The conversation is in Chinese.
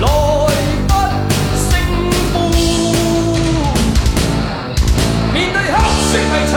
来分胜负，面对黑色迷。